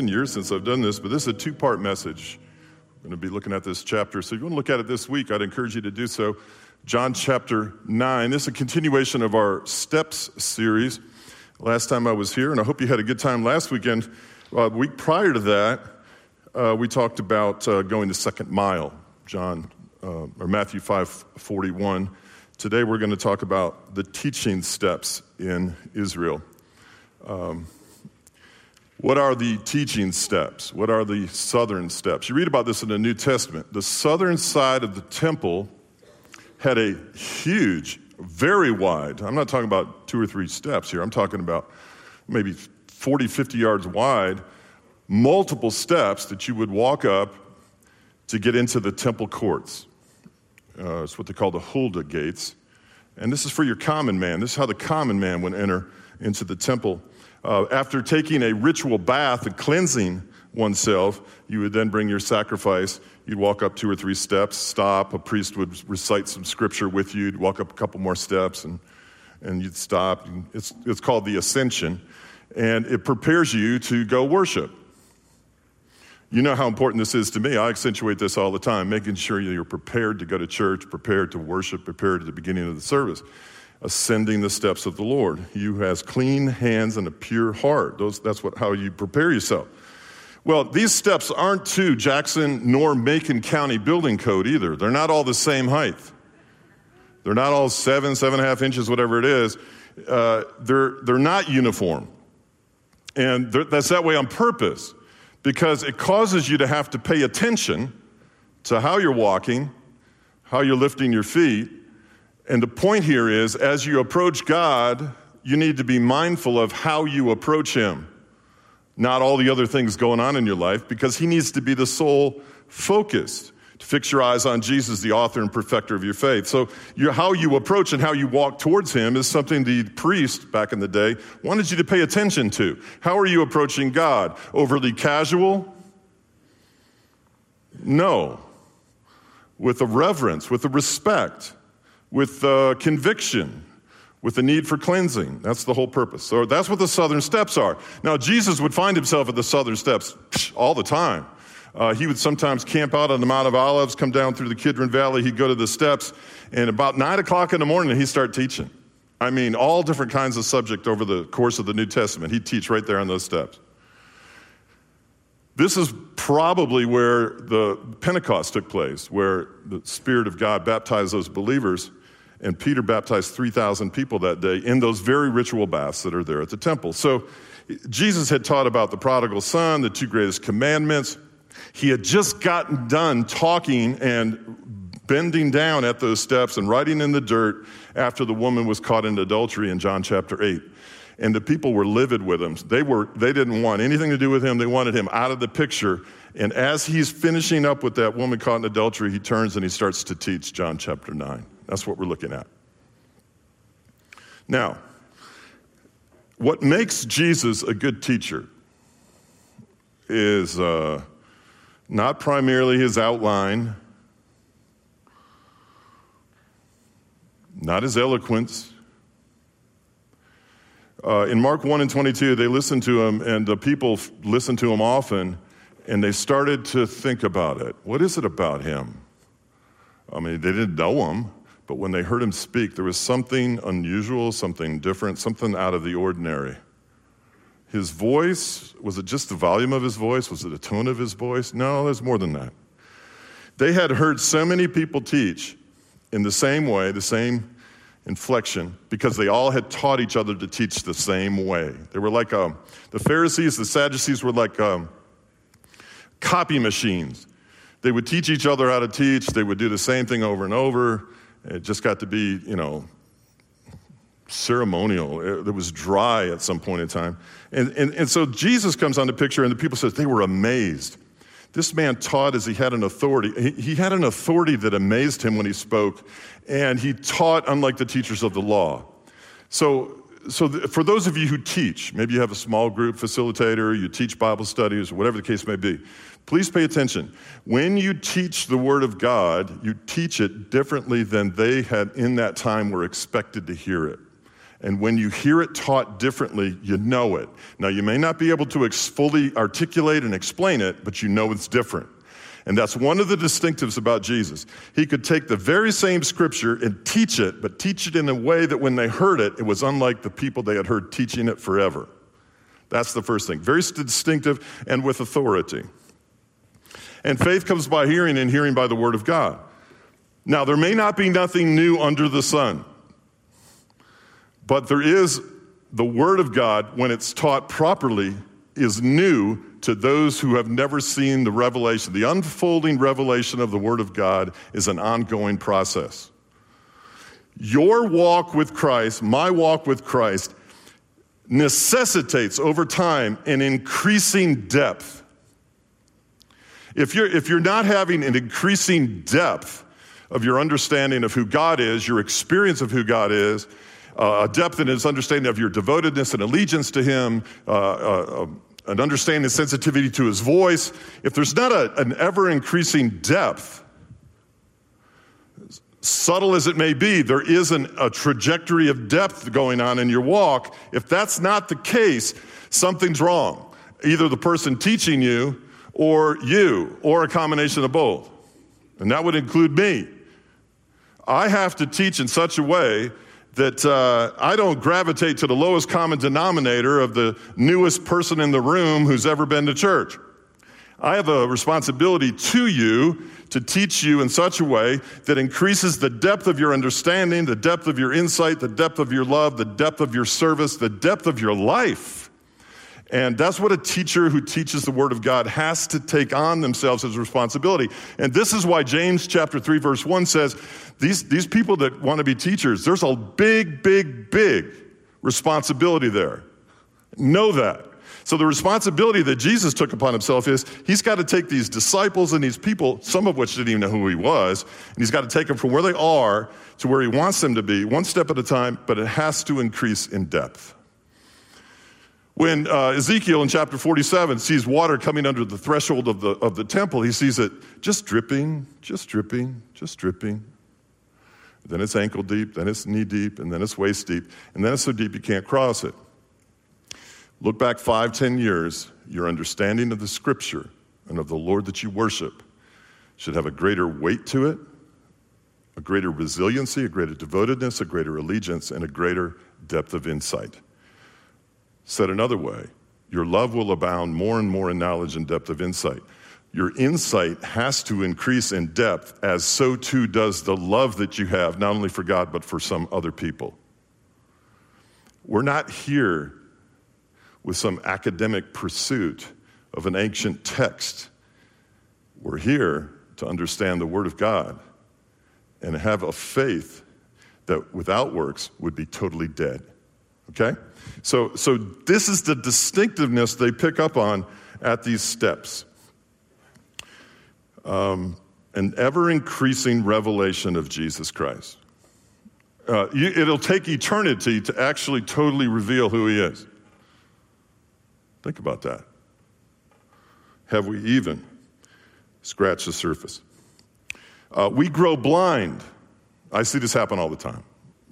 Been years since I've done this, but this is a two part message. I'm going to be looking at this chapter. So if you want to look at it this week, I'd encourage you to do so. John chapter 9. This is a continuation of our Steps series. Last time I was here, and I hope you had a good time last weekend. Uh, week prior to that, uh, we talked about uh, going the second mile, John uh, or Matthew 5 41. Today we're going to talk about the teaching steps in Israel. Um, what are the teaching steps? What are the southern steps? You read about this in the New Testament. The southern side of the temple had a huge, very wide, I'm not talking about two or three steps here, I'm talking about maybe 40, 50 yards wide, multiple steps that you would walk up to get into the temple courts. Uh, it's what they call the Huldah gates. And this is for your common man. This is how the common man would enter into the temple. Uh, after taking a ritual bath and cleansing oneself, you would then bring your sacrifice. You'd walk up two or three steps, stop. A priest would recite some scripture with you. You'd walk up a couple more steps, and, and you'd stop. It's, it's called the ascension, and it prepares you to go worship. You know how important this is to me. I accentuate this all the time, making sure you're prepared to go to church, prepared to worship, prepared at the beginning of the service ascending the steps of the Lord. You has clean hands and a pure heart. Those, that's what, how you prepare yourself. Well, these steps aren't to Jackson nor Macon County building code either. They're not all the same height. They're not all seven, seven and a half inches, whatever it is. Uh, they're, they're not uniform. And that's that way on purpose because it causes you to have to pay attention to how you're walking, how you're lifting your feet, and the point here is as you approach God, you need to be mindful of how you approach Him, not all the other things going on in your life, because He needs to be the sole focus. To fix your eyes on Jesus, the author and perfecter of your faith. So, how you approach and how you walk towards Him is something the priest back in the day wanted you to pay attention to. How are you approaching God? Overly casual? No. With a reverence, with a respect with uh, conviction, with the need for cleansing. That's the whole purpose. So that's what the southern steps are. Now, Jesus would find himself at the southern steps all the time. Uh, he would sometimes camp out on the Mount of Olives, come down through the Kidron Valley. He'd go to the steps, and about nine o'clock in the morning, he'd start teaching. I mean, all different kinds of subject over the course of the New Testament. He'd teach right there on those steps. This is probably where the Pentecost took place, where the Spirit of God baptized those believers. And Peter baptized 3,000 people that day in those very ritual baths that are there at the temple. So Jesus had taught about the prodigal son, the two greatest commandments. He had just gotten done talking and bending down at those steps and writing in the dirt after the woman was caught in adultery in John chapter 8. And the people were livid with him. They, were, they didn't want anything to do with him. They wanted him out of the picture. And as he's finishing up with that woman caught in adultery, he turns and he starts to teach John chapter 9. That's what we're looking at. Now, what makes Jesus a good teacher is uh, not primarily his outline, not his eloquence. Uh, in Mark 1 and 22, they listened to him, and the people listened to him often, and they started to think about it. What is it about him? I mean, they didn't know him, but when they heard him speak, there was something unusual, something different, something out of the ordinary. His voice, was it just the volume of his voice? Was it the tone of his voice? No, there's more than that. They had heard so many people teach in the same way, the same inflection, because they all had taught each other to teach the same way. They were like um, the Pharisees, the Sadducees were like um, copy machines. They would teach each other how to teach, they would do the same thing over and over. It just got to be, you know, ceremonial. It, it, was dry at some point in time. And, and, and so Jesus comes on the picture, and the people says they were amazed. This man taught as he had an authority. He, he had an authority that amazed him when he spoke, and he taught unlike the teachers of the law. So, so for those of you who teach, maybe you have a small group facilitator, you teach Bible studies, whatever the case may be, Please pay attention. When you teach the Word of God, you teach it differently than they had in that time were expected to hear it. And when you hear it taught differently, you know it. Now, you may not be able to ex- fully articulate and explain it, but you know it's different. And that's one of the distinctives about Jesus. He could take the very same scripture and teach it, but teach it in a way that when they heard it, it was unlike the people they had heard teaching it forever. That's the first thing. Very distinctive and with authority. And faith comes by hearing, and hearing by the word of God. Now, there may not be nothing new under the sun, but there is the word of God, when it's taught properly, is new to those who have never seen the revelation. The unfolding revelation of the Word of God is an ongoing process. Your walk with Christ, my walk with Christ, necessitates over time an increasing depth. If you're, if you're not having an increasing depth of your understanding of who God is, your experience of who God is, uh, a depth in his understanding of your devotedness and allegiance to him, uh, uh, an understanding and sensitivity to his voice, if there's not a, an ever increasing depth, subtle as it may be, there is an, a trajectory of depth going on in your walk. If that's not the case, something's wrong. Either the person teaching you or you, or a combination of both. And that would include me. I have to teach in such a way that uh, I don't gravitate to the lowest common denominator of the newest person in the room who's ever been to church. I have a responsibility to you to teach you in such a way that increases the depth of your understanding, the depth of your insight, the depth of your love, the depth of your service, the depth of your life. And that's what a teacher who teaches the Word of God has to take on themselves as responsibility. And this is why James chapter 3, verse 1 says, these, these people that want to be teachers, there's a big, big, big responsibility there. Know that. So the responsibility that Jesus took upon himself is he's got to take these disciples and these people, some of which didn't even know who he was, and he's got to take them from where they are to where he wants them to be, one step at a time, but it has to increase in depth. When uh, Ezekiel in chapter 47 sees water coming under the threshold of the, of the temple, he sees it just dripping, just dripping, just dripping. Then it's ankle deep, then it's knee deep, and then it's waist deep, and then it's so deep you can't cross it. Look back five, ten years, your understanding of the scripture and of the Lord that you worship should have a greater weight to it, a greater resiliency, a greater devotedness, a greater allegiance, and a greater depth of insight. Said another way, your love will abound more and more in knowledge and depth of insight. Your insight has to increase in depth, as so too does the love that you have, not only for God, but for some other people. We're not here with some academic pursuit of an ancient text. We're here to understand the Word of God and have a faith that without works would be totally dead. Okay? So, so this is the distinctiveness they pick up on at these steps. Um, an ever increasing revelation of Jesus Christ. Uh, you, it'll take eternity to actually totally reveal who he is. Think about that. Have we even scratched the surface? Uh, we grow blind. I see this happen all the time.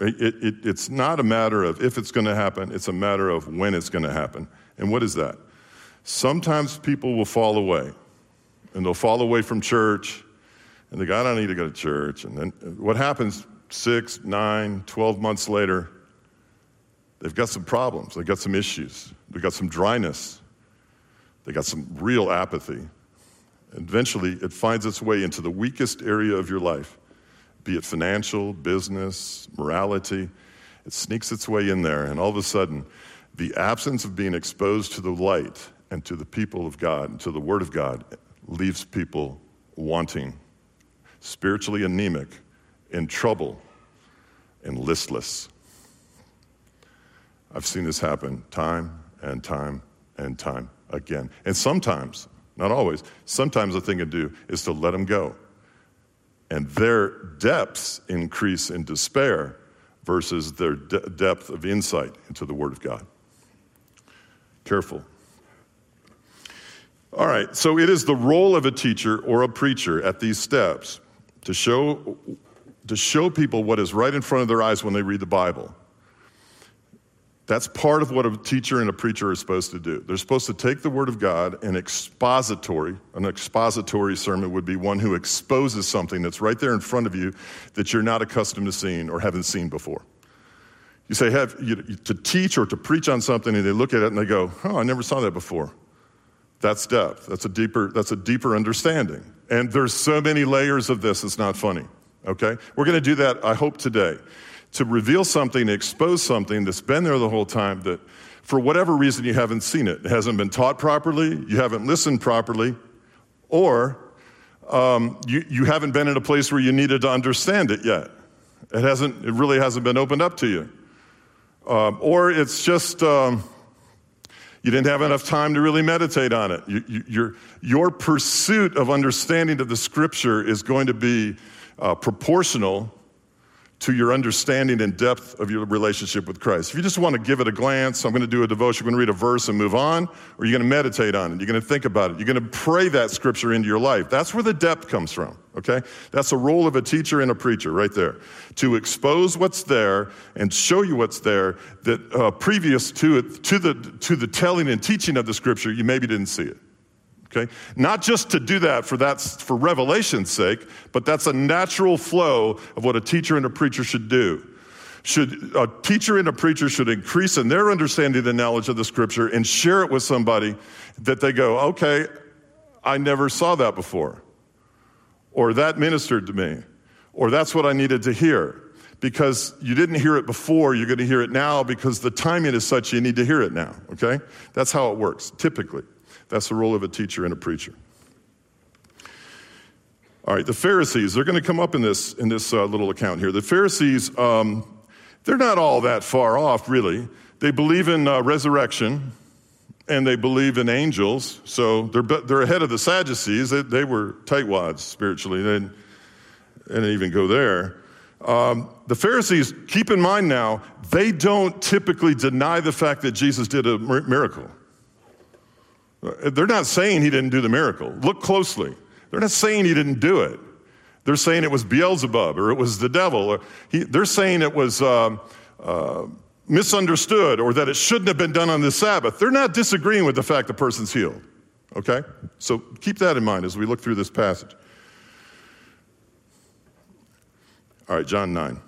It, it, it's not a matter of if it's going to happen, it's a matter of when it's going to happen. And what is that? Sometimes people will fall away, and they'll fall away from church, and they go, I don't need to go to church. And then uh, what happens six, nine, 12 months later, they've got some problems, they've got some issues, they've got some dryness, they've got some real apathy. Eventually, it finds its way into the weakest area of your life be it financial, business, morality. It sneaks its way in there, and all of a sudden, the absence of being exposed to the light and to the people of God and to the Word of God leaves people wanting, spiritually anemic, in trouble, and listless. I've seen this happen time and time and time again. And sometimes, not always, sometimes the thing to do is to let them go and their depths increase in despair versus their de- depth of insight into the Word of God. Careful. All right, so it is the role of a teacher or a preacher at these steps to show, to show people what is right in front of their eyes when they read the Bible. That's part of what a teacher and a preacher are supposed to do. They're supposed to take the Word of God and expository, an expository sermon would be one who exposes something that's right there in front of you that you're not accustomed to seeing or haven't seen before. You say, have you, to teach or to preach on something, and they look at it and they go, oh, I never saw that before. That's depth. That's a deeper, that's a deeper understanding. And there's so many layers of this, it's not funny. Okay? We're going to do that, I hope, today to reveal something, expose something that's been there the whole time that for whatever reason you haven't seen it. It hasn't been taught properly, you haven't listened properly, or um, you, you haven't been in a place where you needed to understand it yet. It hasn't, it really hasn't been opened up to you. Um, or it's just um, you didn't have enough time to really meditate on it. You, you, your, your pursuit of understanding of the scripture is going to be uh, proportional to your understanding and depth of your relationship with Christ. If you just want to give it a glance, I'm going to do a devotion, I'm going to read a verse and move on, or you're going to meditate on it, you're going to think about it, you're going to pray that scripture into your life. That's where the depth comes from, okay? That's the role of a teacher and a preacher right there. To expose what's there and show you what's there that uh, previous to it, to the, to the telling and teaching of the scripture, you maybe didn't see it. Okay? Not just to do that for that's for revelation's sake, but that's a natural flow of what a teacher and a preacher should do. Should a teacher and a preacher should increase in their understanding and knowledge of the scripture and share it with somebody that they go, okay, I never saw that before. Or that ministered to me. Or that's what I needed to hear. Because you didn't hear it before, you're going to hear it now because the timing is such you need to hear it now, okay? That's how it works, typically. That's the role of a teacher and a preacher. All right, the Pharisees, they're going to come up in this, in this uh, little account here. The Pharisees, um, they're not all that far off, really. They believe in uh, resurrection and they believe in angels, so they're, they're ahead of the Sadducees. They, they were tightwads spiritually, they didn't, they didn't even go there. Um, the Pharisees, keep in mind now, they don't typically deny the fact that Jesus did a miracle. They're not saying he didn't do the miracle. Look closely. They're not saying he didn't do it. They're saying it was Beelzebub or it was the devil. Or he, they're saying it was um, uh, misunderstood or that it shouldn't have been done on the Sabbath. They're not disagreeing with the fact the person's healed. Okay? So keep that in mind as we look through this passage. All right, John 9.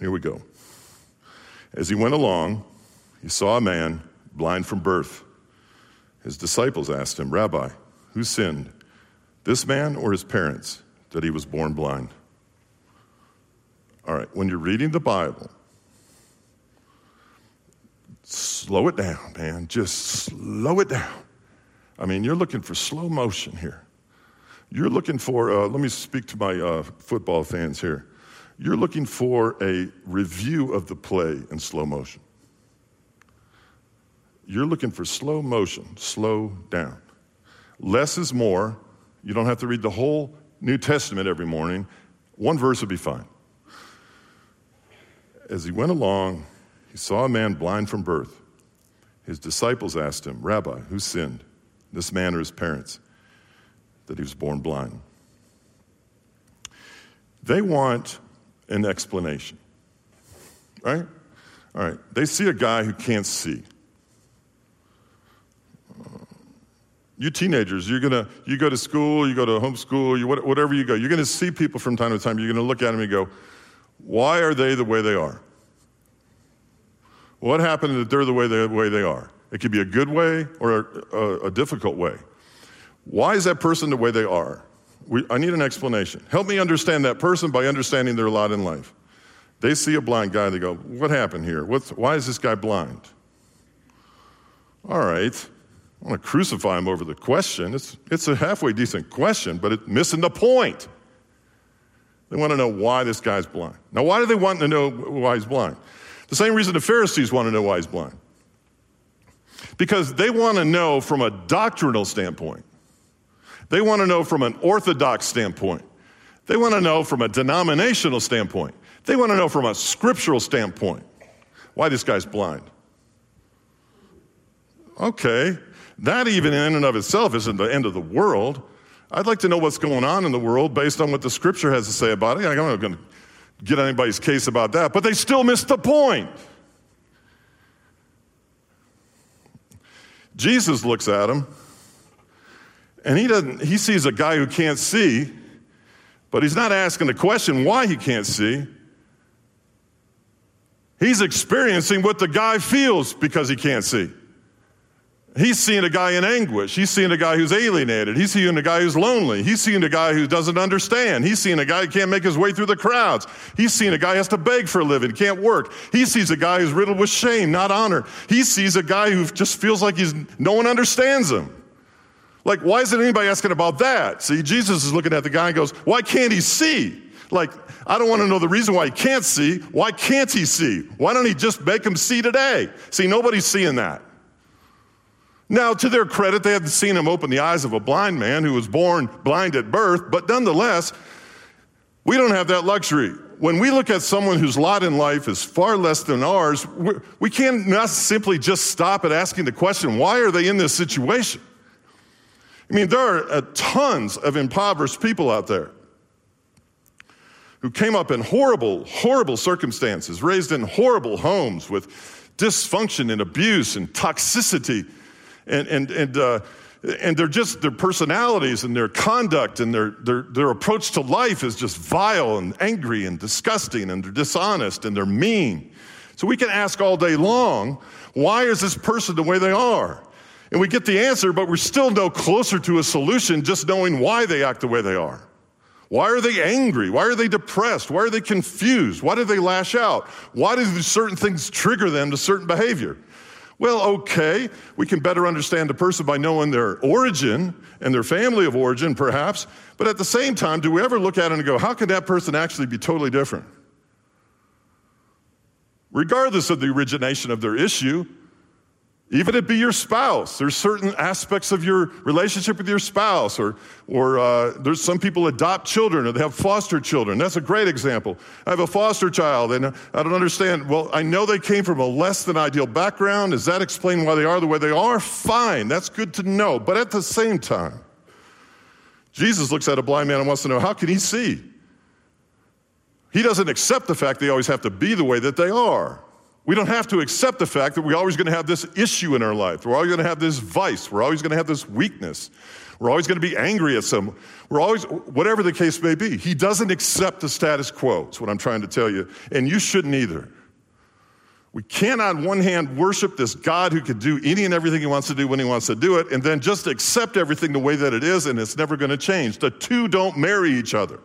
Here we go. As he went along, he saw a man blind from birth. His disciples asked him, Rabbi, who sinned, this man or his parents, that he was born blind? All right, when you're reading the Bible, slow it down, man. Just slow it down. I mean, you're looking for slow motion here. You're looking for, uh, let me speak to my uh, football fans here. You're looking for a review of the play in slow motion. You're looking for slow motion, slow down. Less is more. You don't have to read the whole New Testament every morning. One verse would be fine. As he went along, he saw a man blind from birth. His disciples asked him, Rabbi, who sinned, this man or his parents, that he was born blind? They want an explanation, right? All right. They see a guy who can't see. You teenagers, you're gonna, you go to school, you go to homeschool, you, whatever you go, you're gonna see people from time to time, you're gonna look at them and go, why are they the way they are? What happened that they're the way they, way they are? It could be a good way or a, a, a difficult way. Why is that person the way they are? We, I need an explanation. Help me understand that person by understanding their lot in life. They see a blind guy, they go, What happened here? What's, why is this guy blind? All right. I want to crucify him over the question. It's, it's a halfway decent question, but it's missing the point. They want to know why this guy's blind. Now, why do they want to know why he's blind? The same reason the Pharisees want to know why he's blind. Because they want to know from a doctrinal standpoint. They want to know from an orthodox standpoint. They want to know from a denominational standpoint. They want to know from a scriptural standpoint why this guy's blind. Okay, that, even in and of itself, isn't the end of the world. I'd like to know what's going on in the world based on what the scripture has to say about it. I'm not going to get anybody's case about that, but they still miss the point. Jesus looks at him and he doesn't he sees a guy who can't see, but he's not asking the question why he can't see. He's experiencing what the guy feels because he can't see. He's seeing a guy in anguish. He's seeing a guy who's alienated. He's seeing a guy who's lonely. He's seeing a guy who doesn't understand. He's seeing a guy who can't make his way through the crowds. He's seeing a guy who has to beg for a living, can't work. He sees a guy who's riddled with shame, not honor. He sees a guy who just feels like he's no one understands him. Like, why isn't anybody asking about that? See, Jesus is looking at the guy and goes, Why can't he see? Like, I don't want to know the reason why he can't see. Why can't he see? Why don't he just make him see today? See, nobody's seeing that. Now, to their credit, they had seen him open the eyes of a blind man who was born blind at birth, but nonetheless, we don't have that luxury. When we look at someone whose lot in life is far less than ours, we can't not simply just stop at asking the question, why are they in this situation? I mean, there are uh, tons of impoverished people out there who came up in horrible, horrible circumstances, raised in horrible homes with dysfunction and abuse and toxicity and, and, and, uh, and they're just their personalities and their conduct and their, their, their approach to life is just vile and angry and disgusting and they're dishonest and they're mean. So we can ask all day long, why is this person the way they are? And we get the answer, but we're still no closer to a solution just knowing why they act the way they are. Why are they angry? Why are they depressed? Why are they confused? Why do they lash out? Why do certain things trigger them to certain behavior? Well, okay, we can better understand a person by knowing their origin and their family of origin, perhaps. But at the same time, do we ever look at it and go, how can that person actually be totally different? Regardless of the origination of their issue, even it be your spouse, there's certain aspects of your relationship with your spouse, or, or uh, there's some people adopt children or they have foster children. That's a great example. I have a foster child and I don't understand. Well, I know they came from a less than ideal background. Does that explain why they are the way they are? Fine, that's good to know. But at the same time, Jesus looks at a blind man and wants to know how can he see? He doesn't accept the fact they always have to be the way that they are. We don't have to accept the fact that we're always going to have this issue in our life. We're always going to have this vice. We're always going to have this weakness. We're always going to be angry at someone. We're always, whatever the case may be. He doesn't accept the status quo, That's what I'm trying to tell you. And you shouldn't either. We can't, on one hand, worship this God who can do any and everything he wants to do when he wants to do it, and then just accept everything the way that it is, and it's never going to change. The two don't marry each other.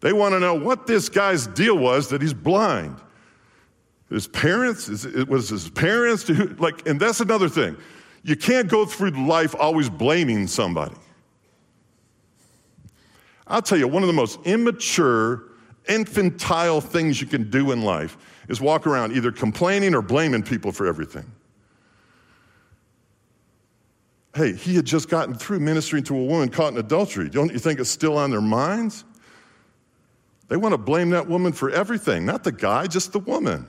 They want to know what this guy's deal was that he's blind. His parents, it was his parents, to, like, and that's another thing. You can't go through life always blaming somebody. I'll tell you, one of the most immature, infantile things you can do in life is walk around either complaining or blaming people for everything. Hey, he had just gotten through ministering to a woman caught in adultery. Don't you think it's still on their minds? They want to blame that woman for everything, not the guy, just the woman.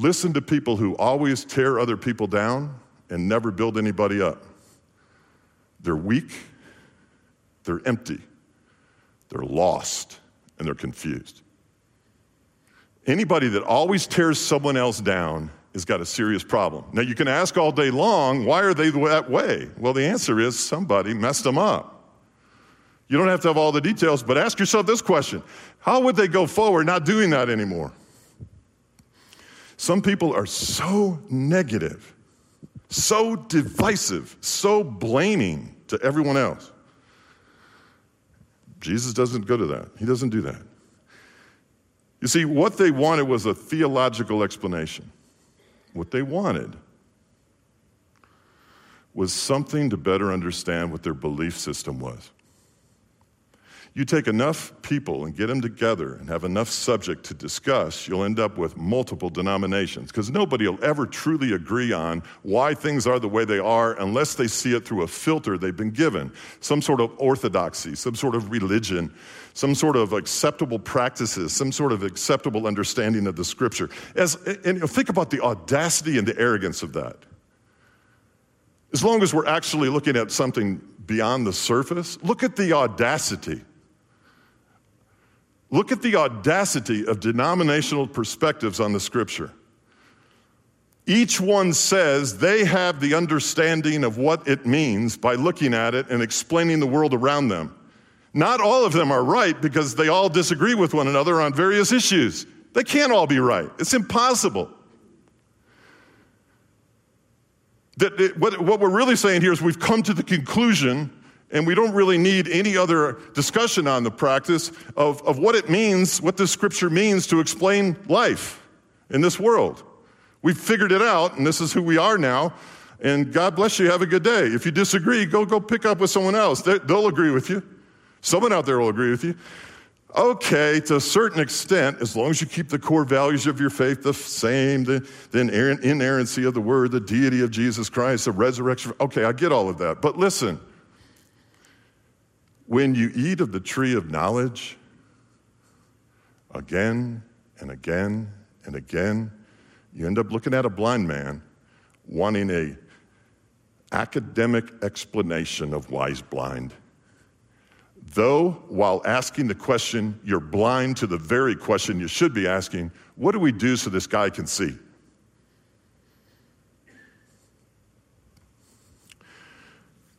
Listen to people who always tear other people down and never build anybody up. They're weak, they're empty, they're lost, and they're confused. Anybody that always tears someone else down has got a serious problem. Now, you can ask all day long, why are they that way? Well, the answer is somebody messed them up. You don't have to have all the details, but ask yourself this question How would they go forward not doing that anymore? Some people are so negative, so divisive, so blaming to everyone else. Jesus doesn't go to that. He doesn't do that. You see, what they wanted was a theological explanation. What they wanted was something to better understand what their belief system was. You take enough people and get them together and have enough subject to discuss, you'll end up with multiple denominations because nobody will ever truly agree on why things are the way they are unless they see it through a filter they've been given some sort of orthodoxy, some sort of religion, some sort of acceptable practices, some sort of acceptable understanding of the scripture. As, and think about the audacity and the arrogance of that. As long as we're actually looking at something beyond the surface, look at the audacity Look at the audacity of denominational perspectives on the scripture. Each one says they have the understanding of what it means by looking at it and explaining the world around them. Not all of them are right because they all disagree with one another on various issues. They can't all be right, it's impossible. That what, what we're really saying here is we've come to the conclusion, and we don't really need any other discussion on the practice of, of what it means, what this scripture means to explain life in this world. We've figured it out, and this is who we are now. And God bless you. Have a good day. If you disagree, go go pick up with someone else. They, they'll agree with you. Someone out there will agree with you. Okay, to a certain extent, as long as you keep the core values of your faith the same, the, the inerrancy of the word, the deity of Jesus Christ, the resurrection. Okay, I get all of that. But listen, when you eat of the tree of knowledge again and again and again, you end up looking at a blind man wanting a academic explanation of why he's blind. Though, while asking the question, you're blind to the very question you should be asking what do we do so this guy can see?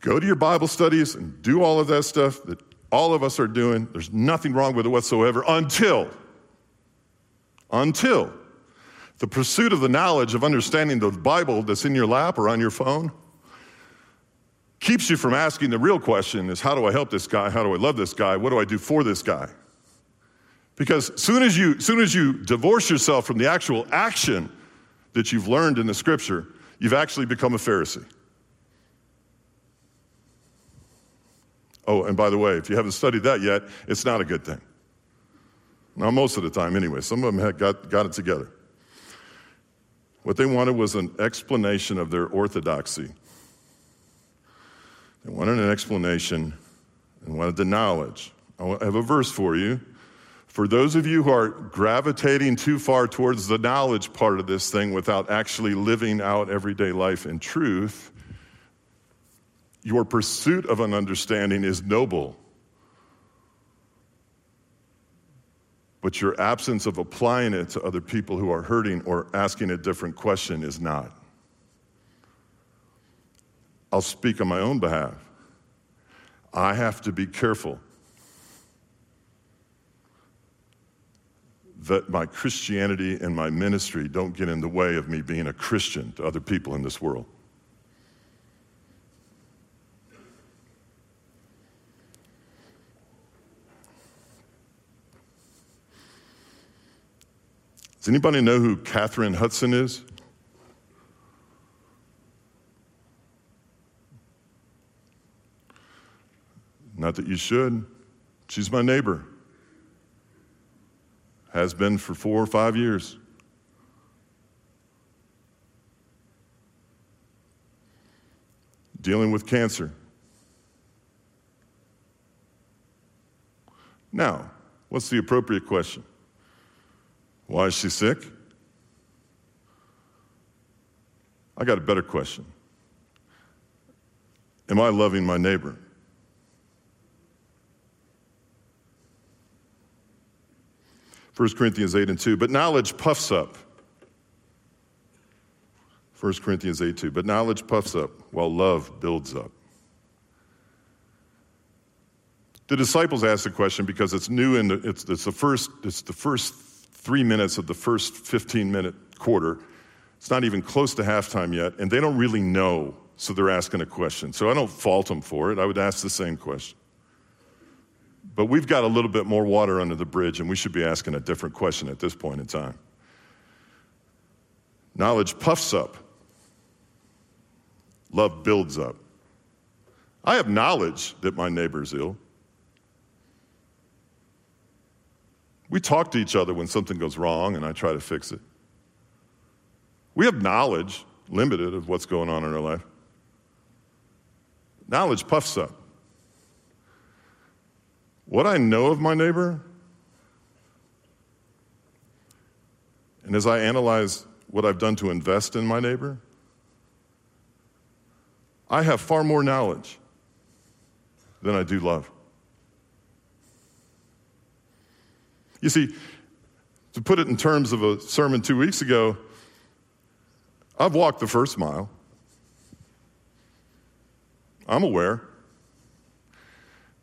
Go to your Bible studies and do all of that stuff that all of us are doing. There's nothing wrong with it whatsoever until, until the pursuit of the knowledge of understanding the Bible that's in your lap or on your phone keeps you from asking the real question is how do I help this guy? How do I love this guy? What do I do for this guy? Because soon as you soon as you divorce yourself from the actual action that you've learned in the scripture, you've actually become a Pharisee. Oh, and by the way, if you haven't studied that yet, it's not a good thing. Now, most of the time, anyway. Some of them had got, got it together. What they wanted was an explanation of their orthodoxy. They wanted an explanation and wanted the knowledge. I have a verse for you. For those of you who are gravitating too far towards the knowledge part of this thing without actually living out everyday life in truth, your pursuit of an understanding is noble. but your absence of applying it to other people who are hurting or asking a different question is not. I'll speak on my own behalf. I have to be careful that my Christianity and my ministry don't get in the way of me being a Christian to other people in this world. Does anybody know who Katherine Hudson is? Not that you should. She's my neighbor. Has been for four or five years. Dealing with cancer. Now, what's the appropriate question? Why is she sick? I got a better question. Am I loving my neighbor? First Corinthians 8 and 2. But knowledge puffs up. 1 Corinthians 8 2. But knowledge puffs up while love builds up. The disciples asked the question because it's new and it's, it's the first, it's the first three minutes of the first 15 minute quarter. It's not even close to halftime yet, and they don't really know, so they're asking a question. So I don't fault them for it. I would ask the same question. But we've got a little bit more water under the bridge, and we should be asking a different question at this point in time. Knowledge puffs up, love builds up. I have knowledge that my neighbor's ill. We talk to each other when something goes wrong and I try to fix it. We have knowledge, limited, of what's going on in our life. Knowledge puffs up. What I know of my neighbor, and as I analyze what I've done to invest in my neighbor, I have far more knowledge than I do love. You see, to put it in terms of a sermon two weeks ago, I've walked the first mile. I'm aware.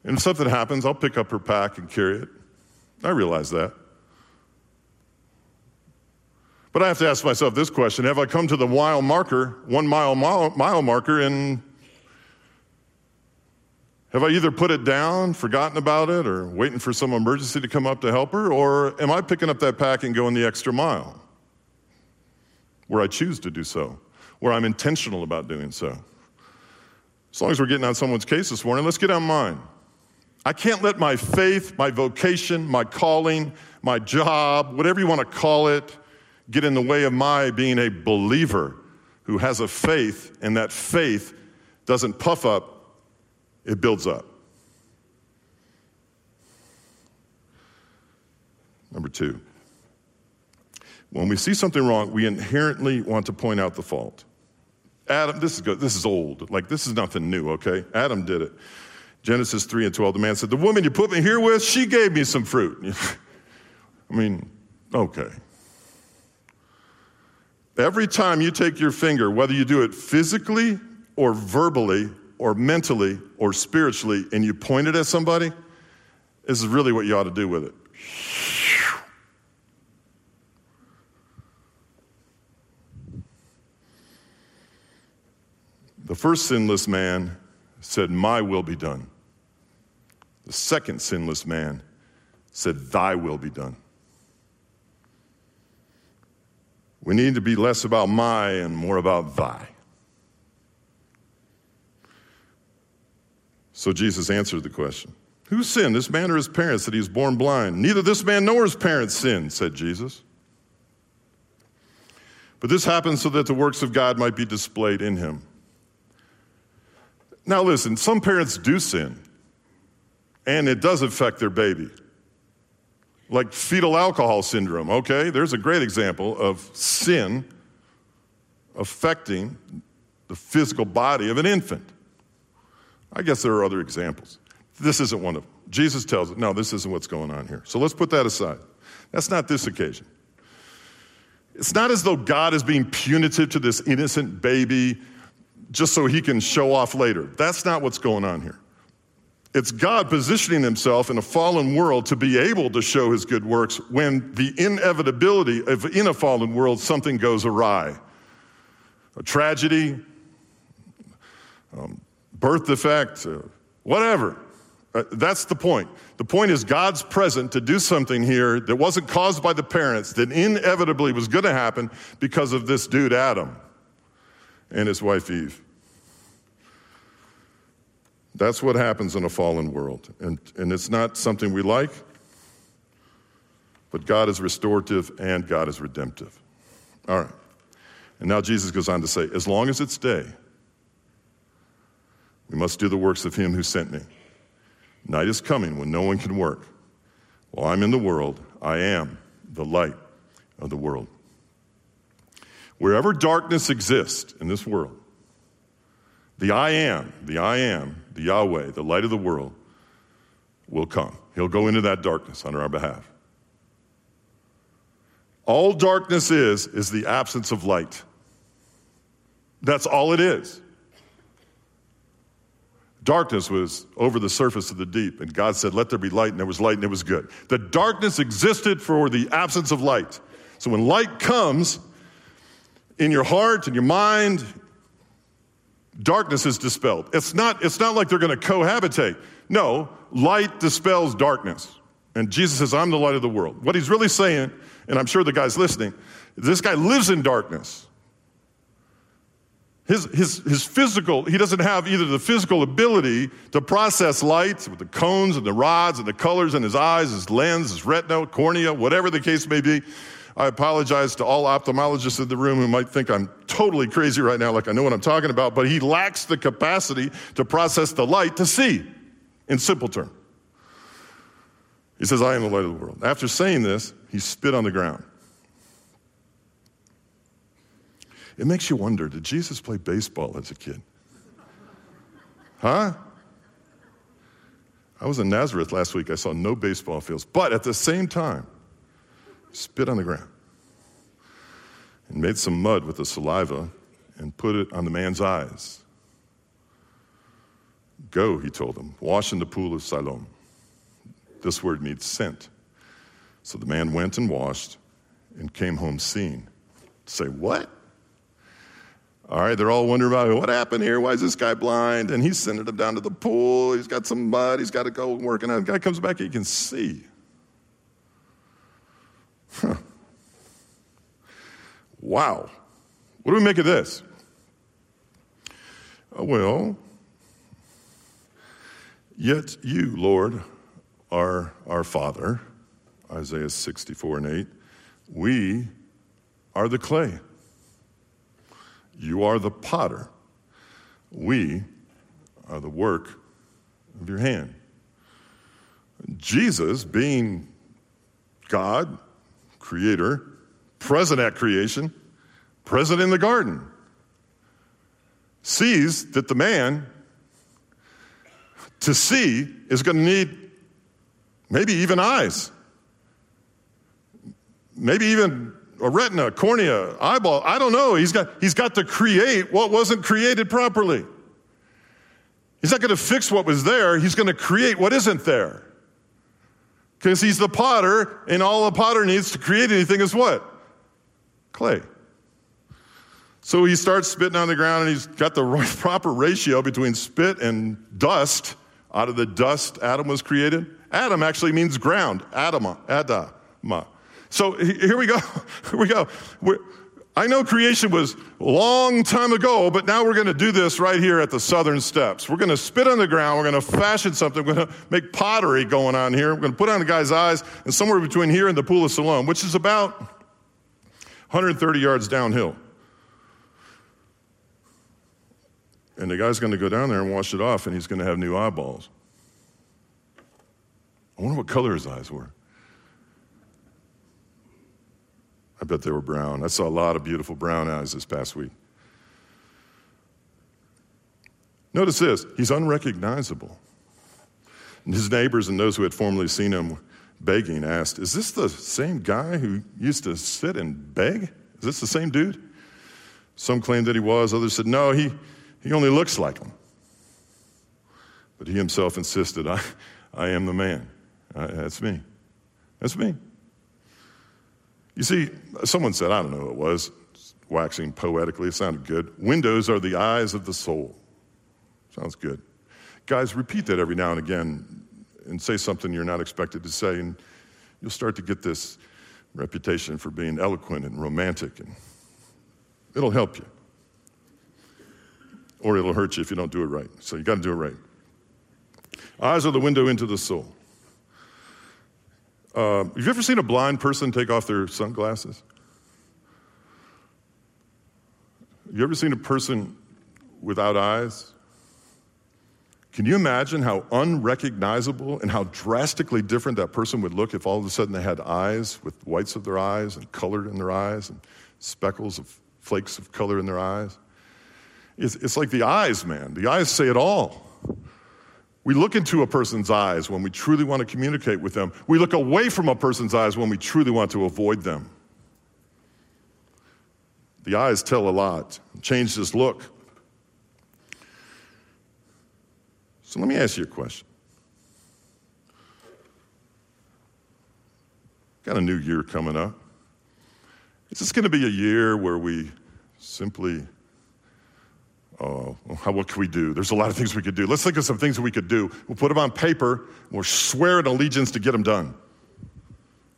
And if something happens, I'll pick up her pack and carry it. I realize that. But I have to ask myself this question Have I come to the mile marker, one mile, mile, mile marker, and have I either put it down, forgotten about it, or waiting for some emergency to come up to help her? Or am I picking up that pack and going the extra mile? Where I choose to do so, where I'm intentional about doing so. As long as we're getting on someone's case this morning, let's get on mine. I can't let my faith, my vocation, my calling, my job, whatever you want to call it, get in the way of my being a believer who has a faith, and that faith doesn't puff up, it builds up. Number two, when we see something wrong, we inherently want to point out the fault. Adam, this is good. This is old. Like, this is nothing new, okay? Adam did it. Genesis 3 and 12, the man said, The woman you put me here with, she gave me some fruit. I mean, okay. Every time you take your finger, whether you do it physically or verbally or mentally or spiritually, and you point it at somebody, this is really what you ought to do with it. The first sinless man said, My will be done. The second sinless man said, Thy will be done. We need to be less about my and more about thy. So Jesus answered the question Who sinned, this man or his parents, that he was born blind? Neither this man nor his parents sinned, said Jesus. But this happened so that the works of God might be displayed in him. Now, listen, some parents do sin, and it does affect their baby. Like fetal alcohol syndrome, okay? There's a great example of sin affecting the physical body of an infant. I guess there are other examples. This isn't one of them. Jesus tells it, no, this isn't what's going on here. So let's put that aside. That's not this occasion. It's not as though God is being punitive to this innocent baby just so he can show off later. That's not what's going on here. It's God positioning himself in a fallen world to be able to show his good works when the inevitability of in a fallen world something goes awry. A tragedy, um, birth defect, uh, whatever. Uh, that's the point. The point is God's present to do something here that wasn't caused by the parents, that inevitably was going to happen because of this dude, Adam and his wife Eve. That's what happens in a fallen world. And, and it's not something we like, but God is restorative and God is redemptive. All right. And now Jesus goes on to say, as long as it's day, we must do the works of him who sent me. Night is coming when no one can work. While I'm in the world, I am the light of the world. Wherever darkness exists in this world, the I am, the I am, the Yahweh, the light of the world, will come. He'll go into that darkness on our behalf. All darkness is, is the absence of light. That's all it is. Darkness was over the surface of the deep, and God said, Let there be light, and there was light, and it was good. The darkness existed for the absence of light. So when light comes, in your heart and your mind, darkness is dispelled. It's not, it's not like they're going to cohabitate. No, light dispels darkness. And Jesus says, I'm the light of the world. What he's really saying, and I'm sure the guy's listening, this guy lives in darkness. His, his, his physical, he doesn't have either the physical ability to process light with the cones and the rods and the colors in his eyes, his lens, his retina, cornea, whatever the case may be, I apologize to all ophthalmologists in the room who might think I'm totally crazy right now, like I know what I'm talking about, but he lacks the capacity to process the light to see, in simple terms. He says, I am the light of the world. After saying this, he spit on the ground. It makes you wonder did Jesus play baseball as a kid? Huh? I was in Nazareth last week. I saw no baseball fields. But at the same time, spit on the ground. And made some mud with the saliva and put it on the man's eyes. Go, he told him, wash in the pool of Siloam. This word means sent. So the man went and washed and came home seeing. Say, what? All right, they're all wondering about what happened here. Why is this guy blind? And he's sending him down to the pool. He's got some mud. He's got to go working on. The guy comes back, he can see. Huh. Wow. What do we make of this? Uh, well, yet you, Lord, are our Father, Isaiah 64 and 8. We are the clay. You are the potter. We are the work of your hand. Jesus, being God, creator, present at creation, present in the garden, sees that the man to see is going to need maybe even eyes, maybe even a retina, cornea, eyeball. I don't know. He's got, he's got to create what wasn't created properly. He's not going to fix what was there, he's going to create what isn't there. Because he's the potter, and all a potter needs to create anything is what? Clay. So he starts spitting on the ground, and he's got the right, proper ratio between spit and dust. Out of the dust, Adam was created. Adam actually means ground. Adama, Adama. So here we go. Here we go. We're, I know creation was a long time ago, but now we're going to do this right here at the southern steps. We're going to spit on the ground. We're going to fashion something. We're going to make pottery going on here. We're going to put on the guy's eyes, and somewhere between here and the pool of Siloam, which is about 130 yards downhill. And the guy's going to go down there and wash it off, and he's going to have new eyeballs. I wonder what color his eyes were. I bet they were brown. I saw a lot of beautiful brown eyes this past week. Notice this he's unrecognizable. And his neighbors and those who had formerly seen him begging asked, Is this the same guy who used to sit and beg? Is this the same dude? Some claimed that he was, others said, No, he, he only looks like him. But he himself insisted, I, I am the man. I, that's me. That's me. You see, someone said, I don't know who it was, waxing poetically, it sounded good. Windows are the eyes of the soul. Sounds good. Guys, repeat that every now and again and say something you're not expected to say, and you'll start to get this reputation for being eloquent and romantic, and it'll help you. Or it'll hurt you if you don't do it right. So you got to do it right. Eyes are the window into the soul. Uh, have you ever seen a blind person take off their sunglasses? Have you ever seen a person without eyes? Can you imagine how unrecognizable and how drastically different that person would look if all of a sudden they had eyes with whites of their eyes and colored in their eyes and speckles of flakes of color in their eyes? It's, it's like the eyes, man. The eyes say it all. We look into a person's eyes when we truly want to communicate with them. We look away from a person's eyes when we truly want to avoid them. The eyes tell a lot. Change this look. So let me ask you a question. Got a new year coming up. Is this going to be a year where we simply uh, how, what can we do? There's a lot of things we could do. Let's think of some things that we could do. We'll put them on paper. We'll swear an allegiance to get them done.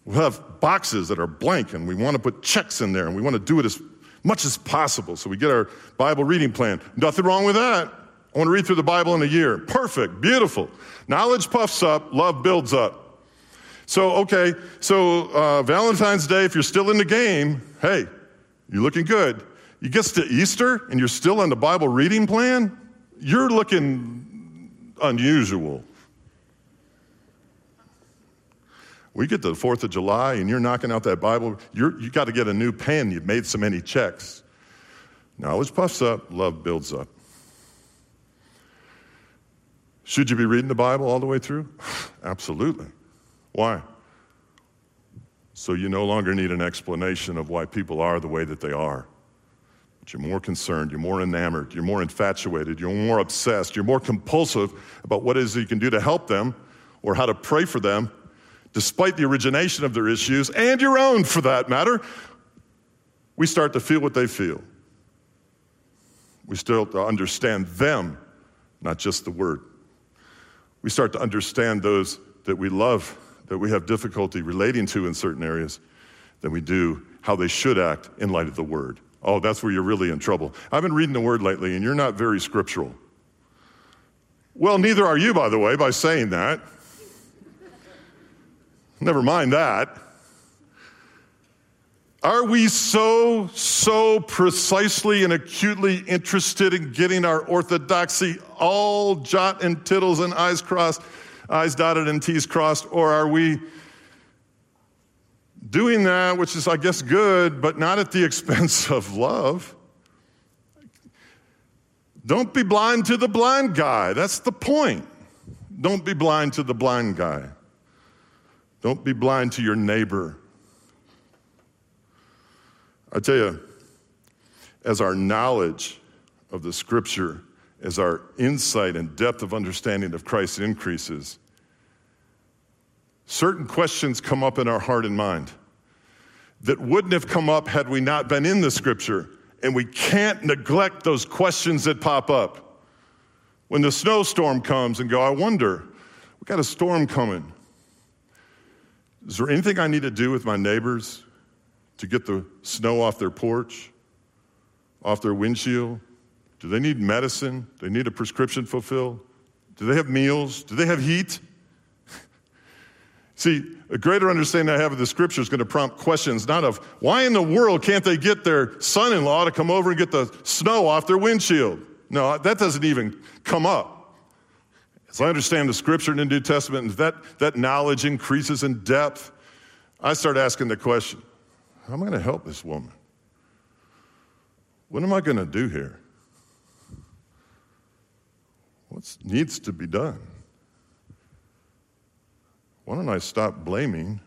We'll have boxes that are blank, and we want to put checks in there, and we want to do it as much as possible. So we get our Bible reading plan. Nothing wrong with that. I want to read through the Bible in a year. Perfect, beautiful. Knowledge puffs up, love builds up. So, okay, so uh, Valentine's Day, if you're still in the game, hey, you're looking good. You get to Easter and you're still on the Bible reading plan, you're looking unusual. We get to the 4th of July and you're knocking out that Bible, you you got to get a new pen. You've made so many checks. Knowledge puffs up, love builds up. Should you be reading the Bible all the way through? Absolutely. Why? So you no longer need an explanation of why people are the way that they are. You're more concerned, you're more enamored, you're more infatuated, you're more obsessed, you're more compulsive about what it is you can do to help them or how to pray for them, despite the origination of their issues and your own for that matter. We start to feel what they feel. We start to understand them, not just the word. We start to understand those that we love, that we have difficulty relating to in certain areas, than we do how they should act in light of the word. Oh, that's where you're really in trouble. I've been reading the word lately, and you're not very scriptural. Well, neither are you, by the way, by saying that. Never mind that. Are we so, so precisely and acutely interested in getting our orthodoxy all jot and tittles and I's crossed, I's dotted and T's crossed, or are we doing that, which is, I guess, good, but not at the expense of love? Don't be blind to the blind guy. That's the point. Don't be blind to the blind guy. Don't be blind to your neighbor. I tell you, as our knowledge of the scripture, as our insight and depth of understanding of Christ increases, certain questions come up in our heart and mind that wouldn't have come up had we not been in the scripture. And we can't neglect those questions that pop up. When the snowstorm comes and go, I wonder, we got a storm coming. Is there anything I need to do with my neighbors to get the snow off their porch, off their windshield? Do they need medicine? Do they need a prescription fulfilled? Do they have meals? Do they have heat? See, a greater understanding I have of the scripture is going to prompt questions not of why in the world can't they get their son in law to come over and get the snow off their windshield? No, that doesn't even come up. As I understand the scripture in the New Testament, and that, that knowledge increases in depth, I start asking the question how am I going to help this woman? What am I going to do here? What needs to be done? Why don't I stop blaming,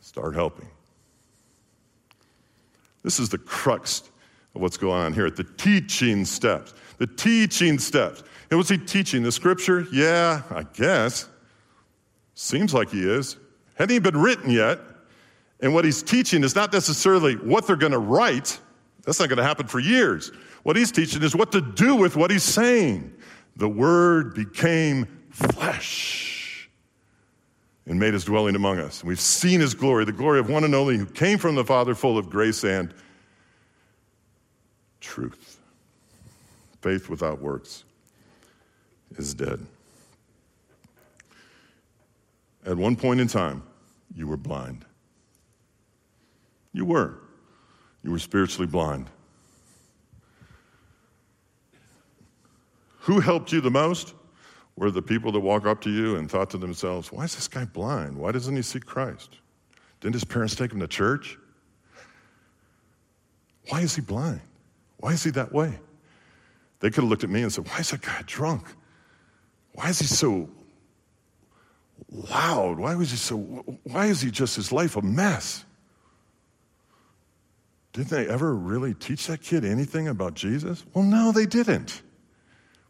start helping? This is the crux of what's going on here at the teaching steps. The teaching steps. And what's he teaching? The scripture? Yeah, I guess. Seems like he is. Hadn't even been written yet. And what he's teaching is not necessarily what they're going to write. That's not going to happen for years. What he's teaching is what to do with what he's saying. The word became flesh and made his dwelling among us. And we've seen his glory, the glory of one and only who came from the Father, full of grace and truth. Faith without works is dead. At one point in time, you were blind. You were. You were spiritually blind. Who helped you the most? Were the people that walk up to you and thought to themselves, why is this guy blind? Why doesn't he see Christ? Didn't his parents take him to church? Why is he blind? Why is he that way? They could have looked at me and said, Why is that guy drunk? Why is he so loud? Why was he so why is he just his life a mess? Didn't they ever really teach that kid anything about Jesus? Well, no, they didn't.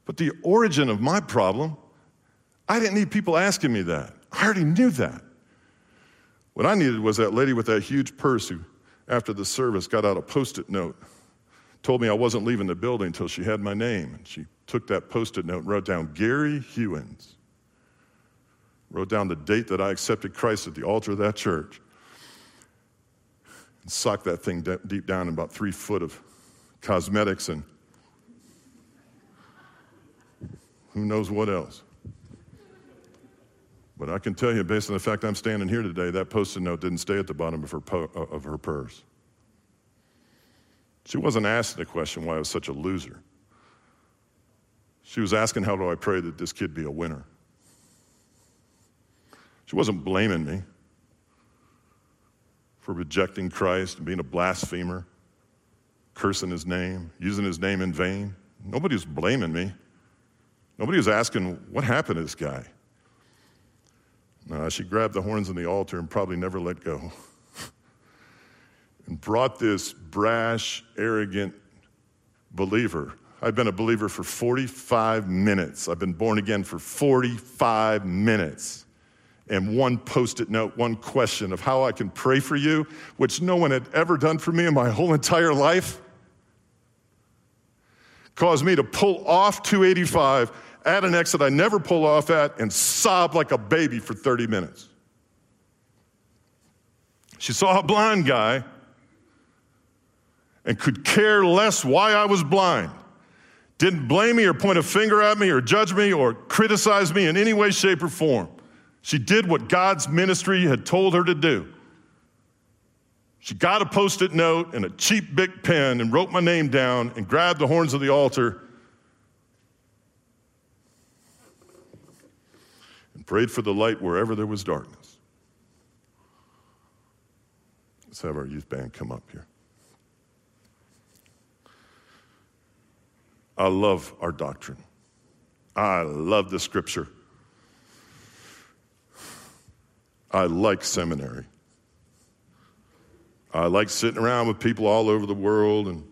But the origin of my problem, I didn't need people asking me that. I already knew that. What I needed was that lady with that huge purse who, after the service, got out a post it note, told me I wasn't leaving the building until she had my name. And she took that post it note and wrote down Gary Hewins. Wrote down the date that I accepted Christ at the altar of that church and sock that thing de- deep down in about three foot of cosmetics and who knows what else. But I can tell you, based on the fact I'm standing here today, that post-it note didn't stay at the bottom of her, po- uh, of her purse. She wasn't asking the question why I was such a loser. She was asking, how do I pray that this kid be a winner? She wasn't blaming me for rejecting Christ and being a blasphemer, cursing his name, using his name in vain. Nobody was blaming me. Nobody was asking, what happened to this guy? No, she grabbed the horns on the altar and probably never let go. and brought this brash, arrogant believer. I've been a believer for 45 minutes. I've been born again for 45 minutes. And one post it note, one question of how I can pray for you, which no one had ever done for me in my whole entire life, caused me to pull off 285 at an exit I never pull off at and sob like a baby for 30 minutes. She saw a blind guy and could care less why I was blind. Didn't blame me or point a finger at me or judge me or criticize me in any way, shape, or form. She did what God's ministry had told her to do. She got a post it note and a cheap big pen and wrote my name down and grabbed the horns of the altar and prayed for the light wherever there was darkness. Let's have our youth band come up here. I love our doctrine. I love the scripture. I like seminary. I like sitting around with people all over the world and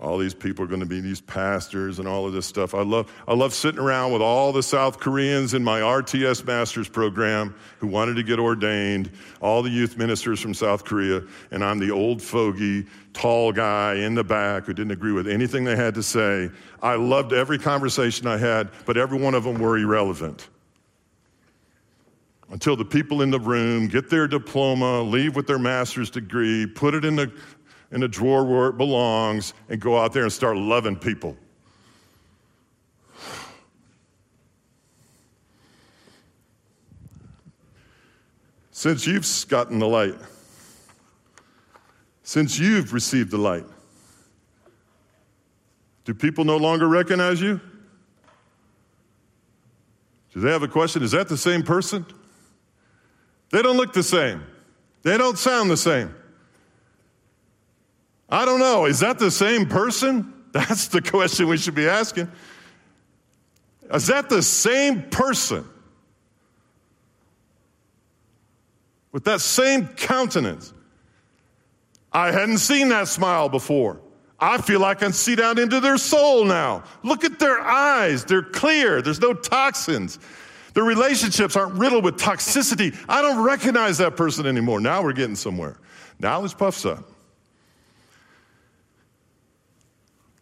all these people are going to be these pastors and all of this stuff. I love, I love sitting around with all the South Koreans in my RTS master's program who wanted to get ordained, all the youth ministers from South Korea, and I'm the old fogey, tall guy in the back who didn't agree with anything they had to say. I loved every conversation I had, but every one of them were irrelevant. Until the people in the room get their diploma, leave with their master's degree, put it in the in a drawer where it belongs and go out there and start loving people. Since you've gotten the light, since you've received the light, do people no longer recognize you? Do they have a question? Is that the same person? They don't look the same. They don't sound the same. I don't know. Is that the same person? That's the question we should be asking. Is that the same person? With that same countenance. I hadn't seen that smile before. I feel like I can see down into their soul now. Look at their eyes. They're clear. There's no toxins. Their relationships aren't riddled with toxicity. I don't recognize that person anymore. Now we're getting somewhere. Knowledge puffs up.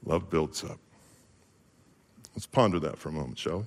Love builds up. Let's ponder that for a moment, shall we?